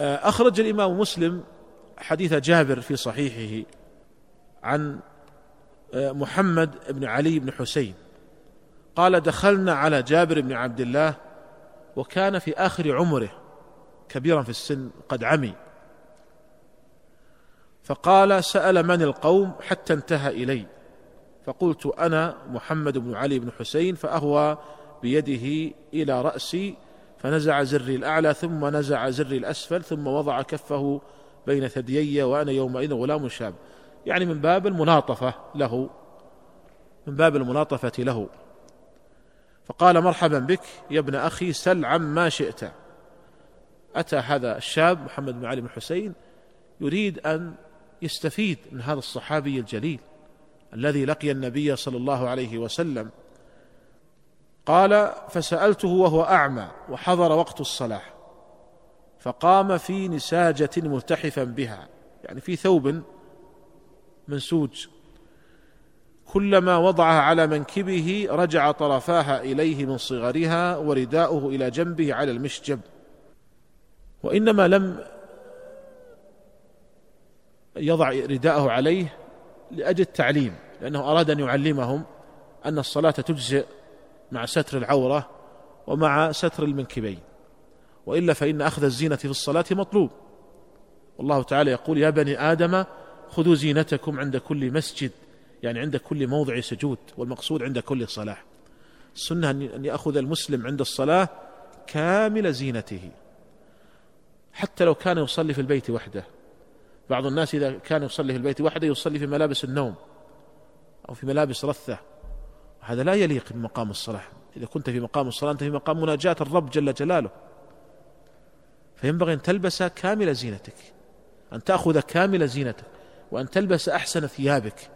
أخرج الإمام مسلم حديث جابر في صحيحه عن محمد بن علي بن حسين. قال دخلنا على جابر بن عبد الله وكان في آخر عمره كبيرا في السن قد عمي. فقال سأل من القوم حتى انتهى إلي. فقلت أنا محمد بن علي بن حسين فأهوى بيده إلى رأسي فنزع زري الأعلى ثم نزع زري الأسفل ثم وضع كفه بين ثديي وأنا يومئذ غلام شاب. يعني من باب الملاطفة له من باب الملاطفة له. فقال مرحبا بك يا ابن أخي سل عما شئت. أتى هذا الشاب محمد بن علي بن حسين يريد أن يستفيد من هذا الصحابي الجليل الذي لقي النبي صلى الله عليه وسلم قال فسألته وهو أعمى وحضر وقت الصلاة فقام في نساجة ملتحفا بها يعني في ثوب منسوج. كلما وضعها على منكبه رجع طرفاها إليه من صغرها ورداؤه إلى جنبه على المشجب. وإنما لم يضع رداءه عليه لأجل التعليم لأنه أراد أن يعلمهم أن الصلاة تجزئ مع ستر العورة ومع ستر المنكبين. وإلا فإن أخذ الزينة في الصلاة مطلوب. والله تعالى يقول يا بني آدم خذوا زينتكم عند كل مسجد يعني عند كل موضع سجود والمقصود عند كل صلاة. السنة ان يأخذ المسلم عند الصلاة كامل زينته. حتى لو كان يصلي في البيت وحده. بعض الناس إذا كان يصلي في البيت وحده يصلي في ملابس النوم أو في ملابس رثة. هذا لا يليق بمقام الصلاة. إذا كنت في مقام الصلاة أنت في مقام مناجاة الرب جل جلاله. فينبغي أن تلبس كامل زينتك أن تأخذ كامل زينتك وأن تلبس أحسن ثيابك.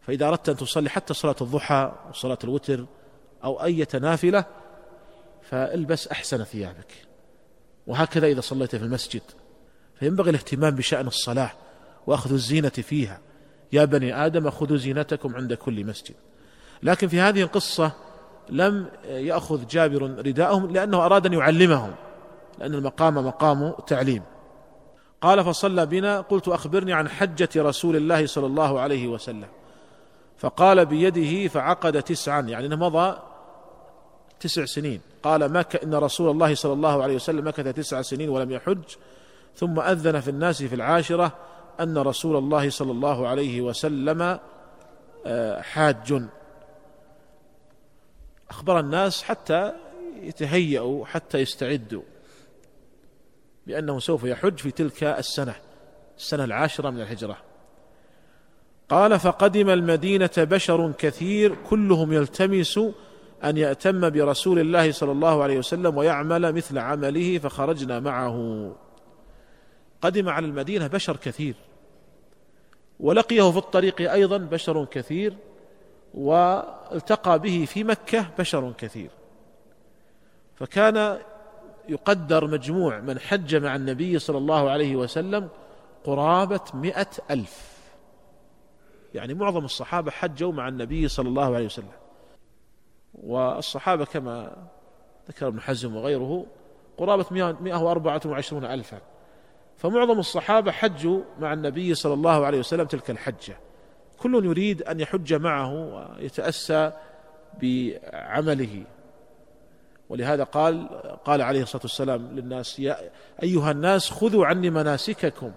فإذا أردت أن تصلي حتى صلاة الضحى وصلاة الوتر أو أية نافلة فالبس أحسن ثيابك. وهكذا إذا صليت في المسجد. فينبغي الاهتمام بشأن الصلاة وأخذ الزينة فيها. يا بني آدم خذوا زينتكم عند كل مسجد. لكن في هذه القصة لم يأخذ جابر رداءهم لأنه أراد أن يعلمهم لأن المقام مقام تعليم. قال فصلى بنا قلت أخبرني عن حجة رسول الله صلى الله عليه وسلم. فقال بيده فعقد تسعا يعني إنه مضى تسع سنين. قال ما إن رسول الله صلى الله عليه وسلم مكث تسع سنين ولم يحج. ثم أذن في الناس في العاشرة أن رسول الله صلى الله عليه وسلم آه، حاج. أخبر الناس حتى يتهيأوا حتى يستعدوا بأنه سوف يحج في تلك السنة السنة العاشرة من الهجرة. قال فقدم المدينة بشر كثير كلهم يلتمس أن يأتم برسول الله صلى الله عليه وسلم ويعمل مثل عمله فخرجنا معه. قدم على المدينة بشر كثير ولقيه في الطريق أيضا بشر كثير والتقى به في مكة بشر كثير. فكان يقدر مجموع من حج مع النبي صلى الله عليه وسلم قرابة مئة ألف. يعني معظم الصحابة حجوا مع النبي صلى الله عليه وسلم. والصحابة كما ذكر ابن حزم وغيره قرابة مئة وأربعة وعشرون ألفا. فمعظم الصحابة حجوا مع النبي صلى الله عليه وسلم تلك الحجة. كل يريد أن يحج معه ويتأسى بعمله. ولهذا قال قال عليه الصلاة والسلام للناس يا أيها الناس خذوا عني مناسككم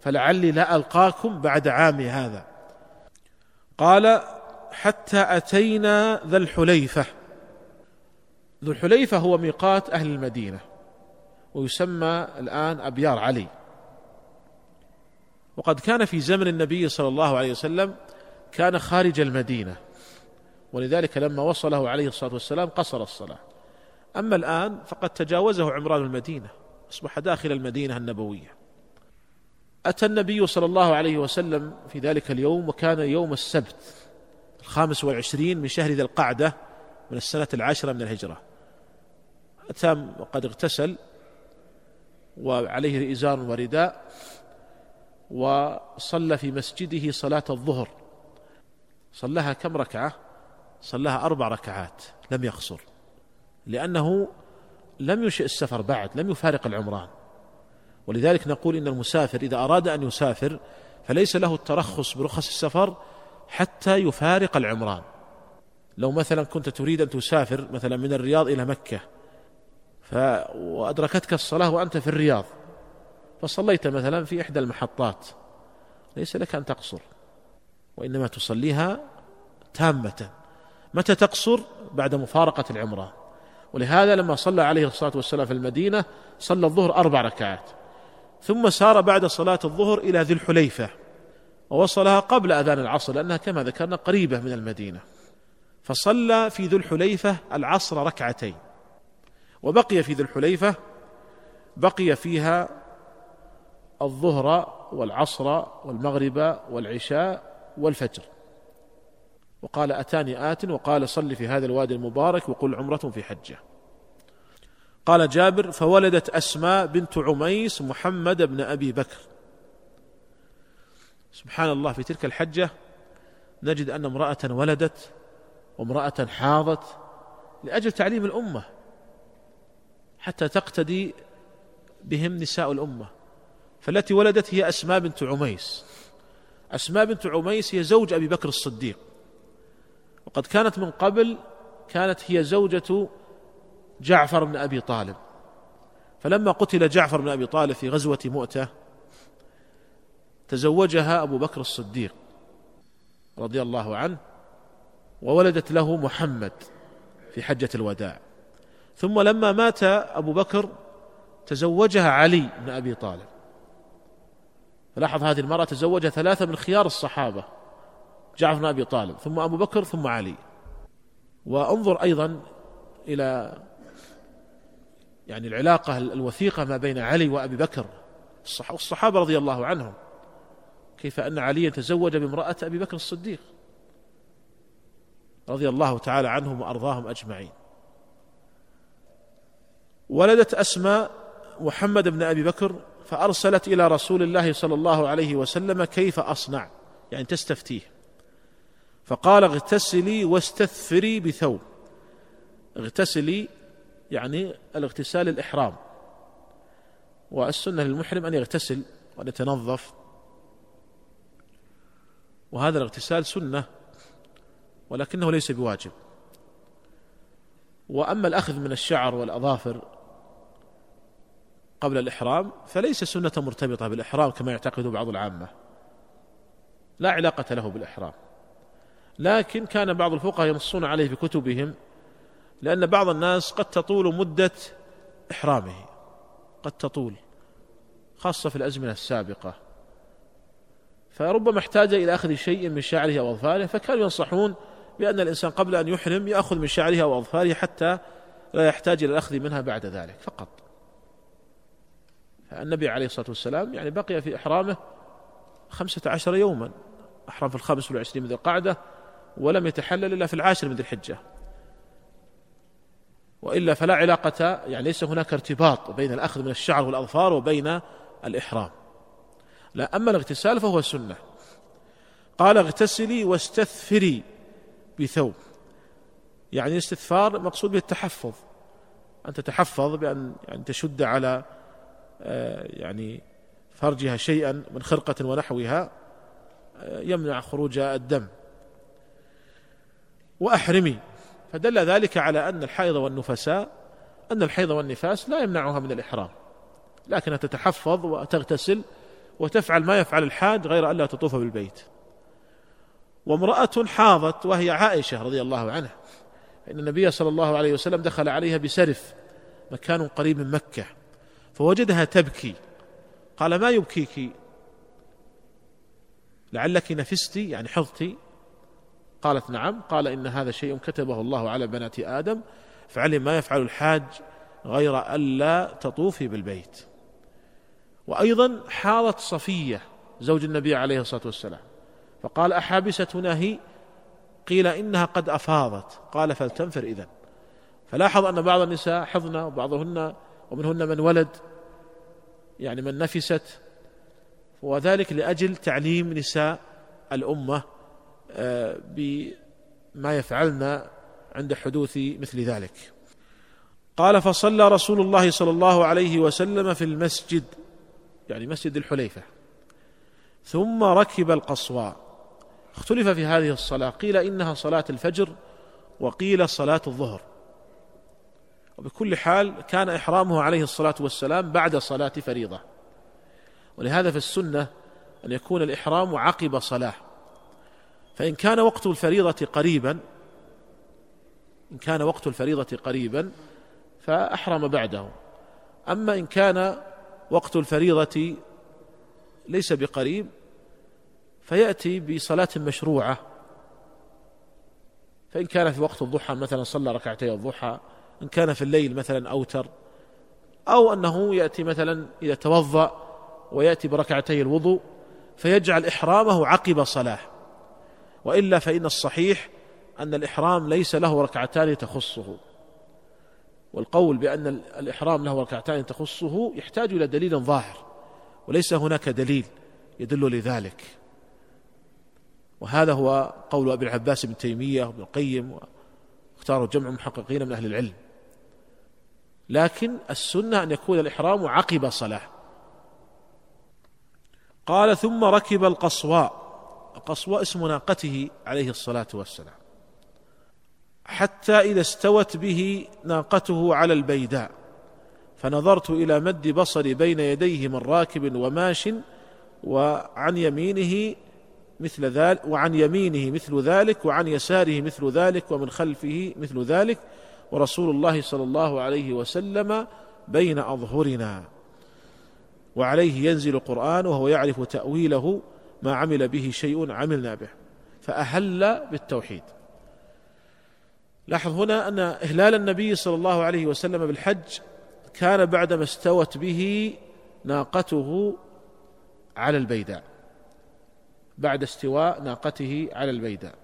فلعلي لا ألقاكم بعد عامي هذا. قال حتى أتينا ذا الحليفة. ذو الحليفة هو ميقات أهل المدينة ويسمى الآن أبيار علي. وقد كان في زمن النبي صلى الله عليه وسلم كان خارج المدينة. ولذلك لما وصله عليه الصلاة والسلام قصر الصلاة. أما الآن فقد تجاوزه عمران المدينة أصبح داخل المدينة النبوية. أتى النبي صلى الله عليه وسلم في ذلك اليوم وكان يوم السبت الخامس والعشرين من شهر ذي القعدة من السنة العاشرة من الهجرة. أتى وقد اغتسل وعليه إزار ورداء وصلى في مسجده صلاة الظهر. صلاها كم ركعة؟ صلاها أربع ركعات لم يقصر. لأنه لم ينشئ السفر بعد لم يفارق العمران. ولذلك نقول إن المسافر إذا أراد أن يسافر فليس له الترخص برخص السفر حتى يفارق العمران. لو مثلا كنت تريد أن تسافر مثلا من الرياض إلى مكة ف... وأدركتك الصلاة وأنت في الرياض فصليت مثلا في إحدى المحطات. ليس لك أن تقصر وإنما تصليها تامة. متى تقصر؟ بعد مفارقة العمران ولهذا لما صلى عليه الصلاة والسلام في المدينة صلى الظهر أربع ركعات ثم سار بعد صلاة الظهر إلى ذي الحليفة ووصلها قبل أذان العصر لأنها كما ذكرنا قريبة من المدينة. فصلى في ذو الحليفة العصر ركعتين وبقي في ذي الحليفة بقي فيها الظهر والعصر والمغرب والعشاء والفجر. وقال أتاني آت وقال صل في هذا الوادي المبارك وقل عمرة في حجة. قال جابر فولدت أسماء بنت عميس محمد بن أبي بكر. سبحان الله في تلك الحجة نجد أن امرأة ولدت وامرأة حاضت لأجل تعليم الأمة حتى تقتدي بهم نساء الأمة. فالتي ولدت هي أسماء بنت عميس. أسماء بنت عميس هي زوج أبي بكر الصديق. وقد كانت من قبل كانت هي زوجة جعفر بن أبي طالب. فلما قتل جعفر بن أبي طالب في غزوة مؤتة تزوجها أبو بكر الصديق رضي الله عنه وولدت له محمد في حجة الوداع. ثم لما مات أبو بكر تزوجها علي بن أبي طالب. فلاحظ هذه المرأة تزوجها ثلاثة من خيار الصحابة جعفر بن أبي طالب ثم أبو بكر ثم علي. وأنظر أيضا إلى يعني العلاقة الوثيقة ما بين علي وأبي بكر والصحابة رضي الله عنهم كيف أن عليا تزوج بامرأة أبي بكر الصديق رضي الله تعالى عنهم وأرضاهم أجمعين. ولدت أسماء محمد بن أبي بكر فأرسلت إلى رسول الله صلى الله عليه وسلم كيف أصنع؟ يعني تستفتيه. فقال اغتسلي واستثفري بثوب. اغتسلي يعني الاغتسال الإحرام. والسنة للمحرم أن يغتسل وأن يتنظف. وهذا الاغتسال سنة ولكنه ليس بواجب. وأما الأخذ من الشعر والأظافر قبل الإحرام فليس سنة مرتبطة بالإحرام كما يعتقد بعض العامة. لا علاقة له بالإحرام. لكن كان بعض الفقهاء ينصون عليه في كتبهم لأن بعض الناس قد تطول مدة إحرامه. قد تطول خاصة في الأزمنة السابقة. فربما احتاج إلى أخذ شيء من شعره أو أظفاره فكانوا ينصحون بأن الإنسان قبل أن يحرم يأخذ من شعره أو أظفاره حتى لا يحتاج إلى الأخذ منها بعد ذلك فقط. فالنبي عليه الصلاة والسلام يعني بقي في إحرامه خمسة عشر يوما. أحرم في الخامس والعشرين من ذي القعدة ولم يتحلل إلا في العاشر من ذي الحجة. وإلا فلا علاقة يعني ليس هناك ارتباط بين الأخذ من الشعر والأظفار وبين الإحرام. لا أما الاغتسال فهو سنة. قال اغتسلي واستثفري بثوب. يعني الاستثفار مقصود به التحفظ ان تتحفظ بأن يعني تشد على يعني فرجها شيئا من خرقة ونحوها آه، يمنع خروج الدم. وأحرمي. فدل ذلك على أن الحيض والنفساء أن الحيض والنفاس لا يمنعها من الإحرام. لكنها تتحفظ وتغتسل وتفعل ما يفعل الحاج غير ألا تطوف بالبيت. وامرأة حاضت وهي عائشة رضي الله عنها فإن النبي صلى الله عليه وسلم دخل عليها بسرف مكان قريب من مكة. فوجدها تبكي. قال ما يبكيك؟ لعلك نفست يعني حظت. قالت نعم. قال إن هذا شيء كتبه الله على بنات آدم فعلم ما يفعل الحاج غير ألا تطوفي بالبيت. وأيضا حاضت صفية زوج النبي عليه الصلاة والسلام فقال أحابستنا هي؟ قيل إنها قد أفاضت. قال فلتنفر إذن. فلاحظ أن بعض النساء حضن وبعضهن ومنهن من ولد يعني من نفست وذلك لأجل تعليم نساء الأمة بما يفعلن عند حدوث مثل ذلك. قال فصلى رسول الله صلى الله عليه وسلم في المسجد يعني مسجد الحليفة ثم ركب القصواء. اختلف في هذه الصلاة قيل إنها صلاة الفجر وقيل صلاة الظهر. وبكل حال كان إحرامه عليه الصلاة والسلام بعد صلاة فريضة. ولهذا في السنة أن يكون الإحرام عقب صلاة. فإن كان وقت الفريضة قريبا إن كان وقت الفريضة قريبا فأحرم بعده. أما إن كان وقت الفريضة ليس بقريب فيأتي بصلاة مشروعة. فإن كان في وقت الضحى مثلا صلى ركعتي الضحى إن كان في الليل مثلا أوتر أو أنه يأتي مثلا إذا توضأ ويأتي بركعتي الوضوء فيجعل إحرامه عقب صلاة. وإلا فإن الصحيح أن الإحرام ليس له ركعتان تخصه. والقول بأن الإحرام له ركعتان تخصه يحتاج إلى دليل ظاهر وليس هناك دليل يدل لذلك. وهذا هو قول أبي العباس بن تيمية وابن القيم واختاره جمع محققين من أهل العلم. لكن السنة أن يكون الإحرام عقب صلاة. قال ثم ركب القصواء. القصواء اسم ناقته عليه الصلاة والسلام. حتى إذا استوت به ناقته على البيداء. فنظرت إلى مد بصري بين يديه من راكب وماش وعن يمينه مثل ذلك وعن يمينه مثل ذلك وعن يساره مثل ذلك ومن خلفه مثل ذلك. ورسول الله صلى الله عليه وسلم بين أظهرنا. وعليه ينزل القرآن وهو يعرف تأويله ما عمل به شيء عملنا به فأهل بالتوحيد. لاحظ هنا أن إهلال النبي صلى الله عليه وسلم بالحج كان بعدما استوت به ناقته على البيداء بعد استواء ناقته على البيداء.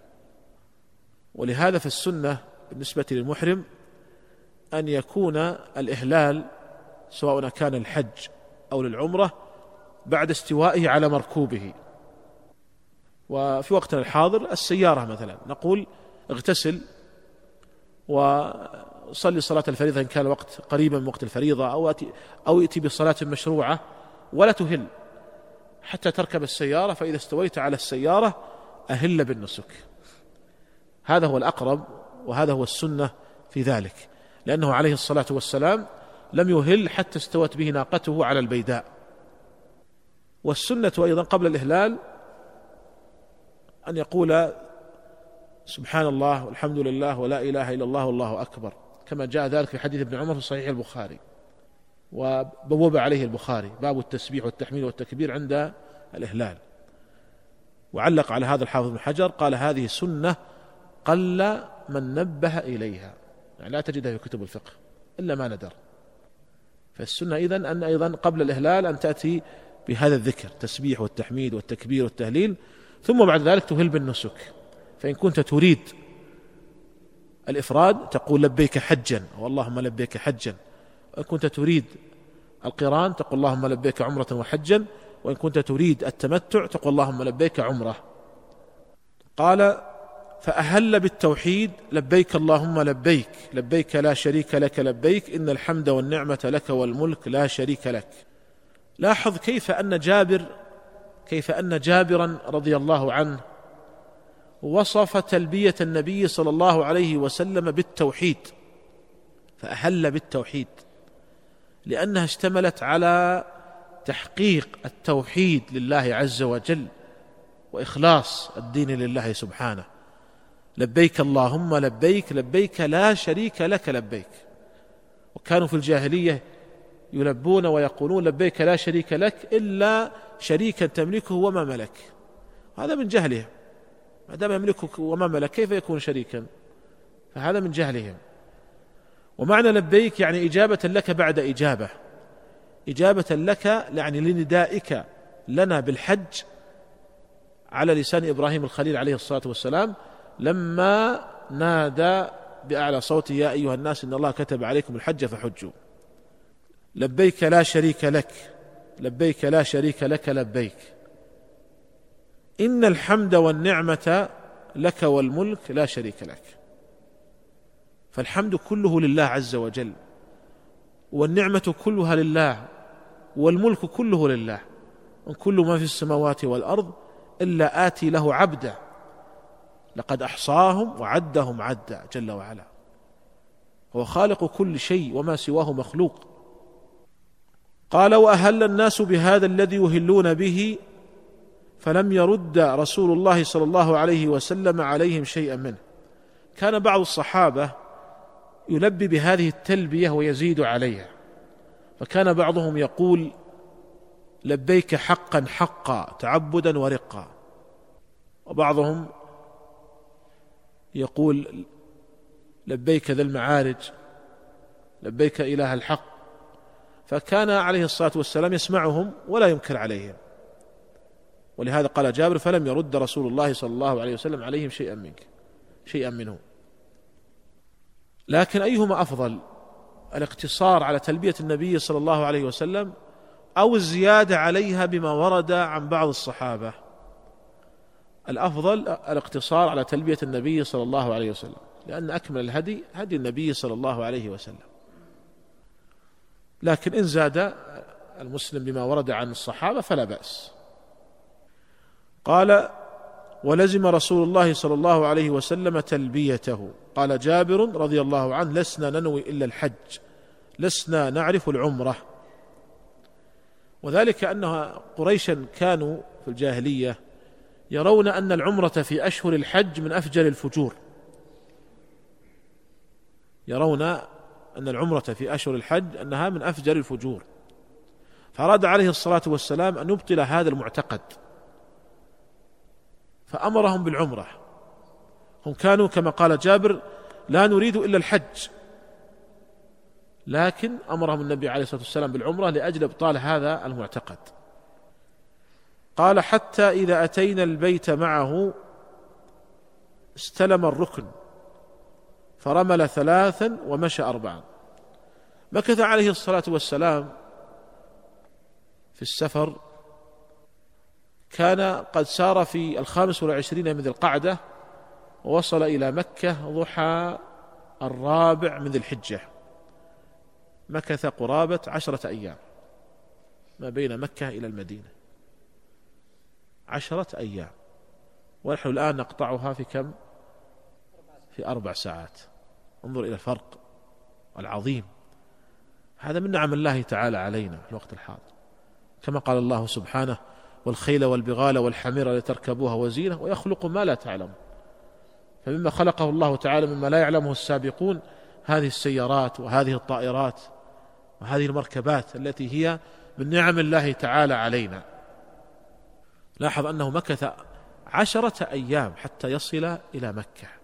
ولهذا في السنة بالنسبة للمحرم أن يكون الإهلال سواء كان الحج أو للعمرة بعد استوائه على مركوبه. وفي وقتنا الحاضر السيارة مثلا نقول اغتسل وصلي صلاة الفريضة إن كان الوقت قريبا من وقت الفريضة أو أتي أو يأتي بصلاة مشروعة ولا تهل حتى تركب السيارة فإذا استويت على السيارة أهل بالنسك. هذا هو الأقرب وهذا هو السنة في ذلك. لأنه عليه الصلاة والسلام لم يهل حتى استوت به ناقته على البيداء. والسنة أيضا قبل الإهلال أن يقول سبحان الله والحمد لله ولا إله إلا الله والله أكبر. كما جاء ذلك في حديث ابن عمر في صحيح البخاري. وبوب عليه البخاري. باب التسبيح والتحميل والتكبير عند الإهلال. وعلق على هذا الحافظ بن حجر قال هذه سنة قل من نبه إليها. يعني لا تجدها في كتب الفقه إلا ما ندر. فالسنة إذن أن أيضا قبل الإهلال أن تأتي بهذا الذكر التسبيح والتحميد والتكبير والتهليل ثم بعد ذلك تهل بالنسك. فإن كنت تريد الإفراد تقول لبيك حجا واللهم لبيك حجا. وإن كنت تريد القران تقول اللهم لبيك عمرة وحجا. وإن كنت تريد التمتع تقول اللهم لبيك عمرة. قال فأهل بالتوحيد لبيك اللهم لبيك لبيك لا شريك لك لبيك إن الحمد والنعمة لك والملك لا شريك لك. لاحظ كيف أن جابر كيف أن جابرا رضي الله عنه وصف تلبية النبي صلى الله عليه وسلم بالتوحيد. فأهل بالتوحيد لأنها اشتملت على تحقيق التوحيد لله عز وجل وإخلاص الدين لله سبحانه. لبيك اللهم لبيك لبيك لا شريك لك لبيك. وكانوا في الجاهلية يلبون ويقولون لبيك لا شريك لك إلا شريكا تملكه وما ملك. هذا من جهلهم. ما دام يملكك وما ملك كيف يكون شريكا؟ فهذا من جهلهم. ومعنى لبيك يعني إجابة لك بعد إجابة. إجابة لك يعني لندائك لنا بالحج على لسان إبراهيم الخليل عليه الصلاة والسلام لما نادى بأعلى صوت يا أيها الناس إن الله كتب عليكم الحج فحجوا. لبيك لا شريك لك لبيك لا شريك لك لبيك. إن الحمد والنعمة لك والملك لا شريك لك. فالحمد كله لله عز وجل والنعمة كلها لله والملك كله لله كل ما في السماوات والأرض إلا آتي له عبدا لقد أحصاهم وعدهم عدا جل وعلا. هو خالق كل شيء وما سواه مخلوق. قال وأهل الناس بهذا الذي يهلون به فلم يرد رسول الله صلى الله عليه وسلم عليهم شيئا منه. كان بعض الصحابة يلبي بهذه التلبية ويزيد عليها. فكان بعضهم يقول لبيك حقا حقا تعبدا ورقا. وبعضهم يقول لبيك ذا المعارج لبيك إله الحق. فكان عليه الصلاة والسلام يسمعهم ولا ينكر عليهم. ولهذا قال جابر فلم يرد رسول الله صلى الله عليه وسلم عليهم شيئا منك شيئا منه. لكن أيهما أفضل الاقتصار على تلبية النبي صلى الله عليه وسلم أو الزيادة عليها بما ورد عن بعض الصحابة؟ الأفضل الاقتصار على تلبية النبي صلى الله عليه وسلم لأن أكمل الهدي هدي النبي صلى الله عليه وسلم. لكن إن زاد المسلم بما ورد عن الصحابة فلا بأس. قال ولزم رسول الله صلى الله عليه وسلم تلبيته قال جابر رضي الله عنه لسنا ننوي إلا الحج لسنا نعرف العمرة وذلك ان قريشا كانوا في الجاهلية يرون أن العمرة في أشهر الحج من أفجر الفجور. يرون أن العمرة في أشهر الحج أنها من أفجر الفجور. فأراد عليه الصلاة والسلام أن يبطل هذا المعتقد. فأمرهم بالعمرة. هم كانوا كما قال جابر لا نريد إلا الحج. لكن أمرهم النبي عليه الصلاة والسلام بالعمرة لأجل إبطال هذا المعتقد. قال حتى إذا أتينا البيت معه استلم الركن فرمل ثلاثا ومشى أربعا. مكث عليه الصلاة والسلام في السفر كان قد سار في الخامس والعشرين من ذي القعدة ووصل إلى مكة ضحى الرابع من ذي الحجة. مكث قرابة عشرة أيام ما بين مكة إلى المدينة. عشرة أيام. ونحن الآن نقطعها في كم؟ في أربع ساعات. انظر إلى الفرق العظيم. هذا من نعم الله تعالى علينا في الوقت الحاضر. كما قال الله سبحانه والخيل والبغال والحمير لتركبوها وزينة ويخلق ما لا تعلم فمما خلقه الله تعالى مما لا يعلمه السابقون هذه السيارات وهذه الطائرات وهذه المركبات التي هي من نعم الله تعالى علينا. لاحظ أنه مكث عشرة أيام حتى يصل إلى مكة.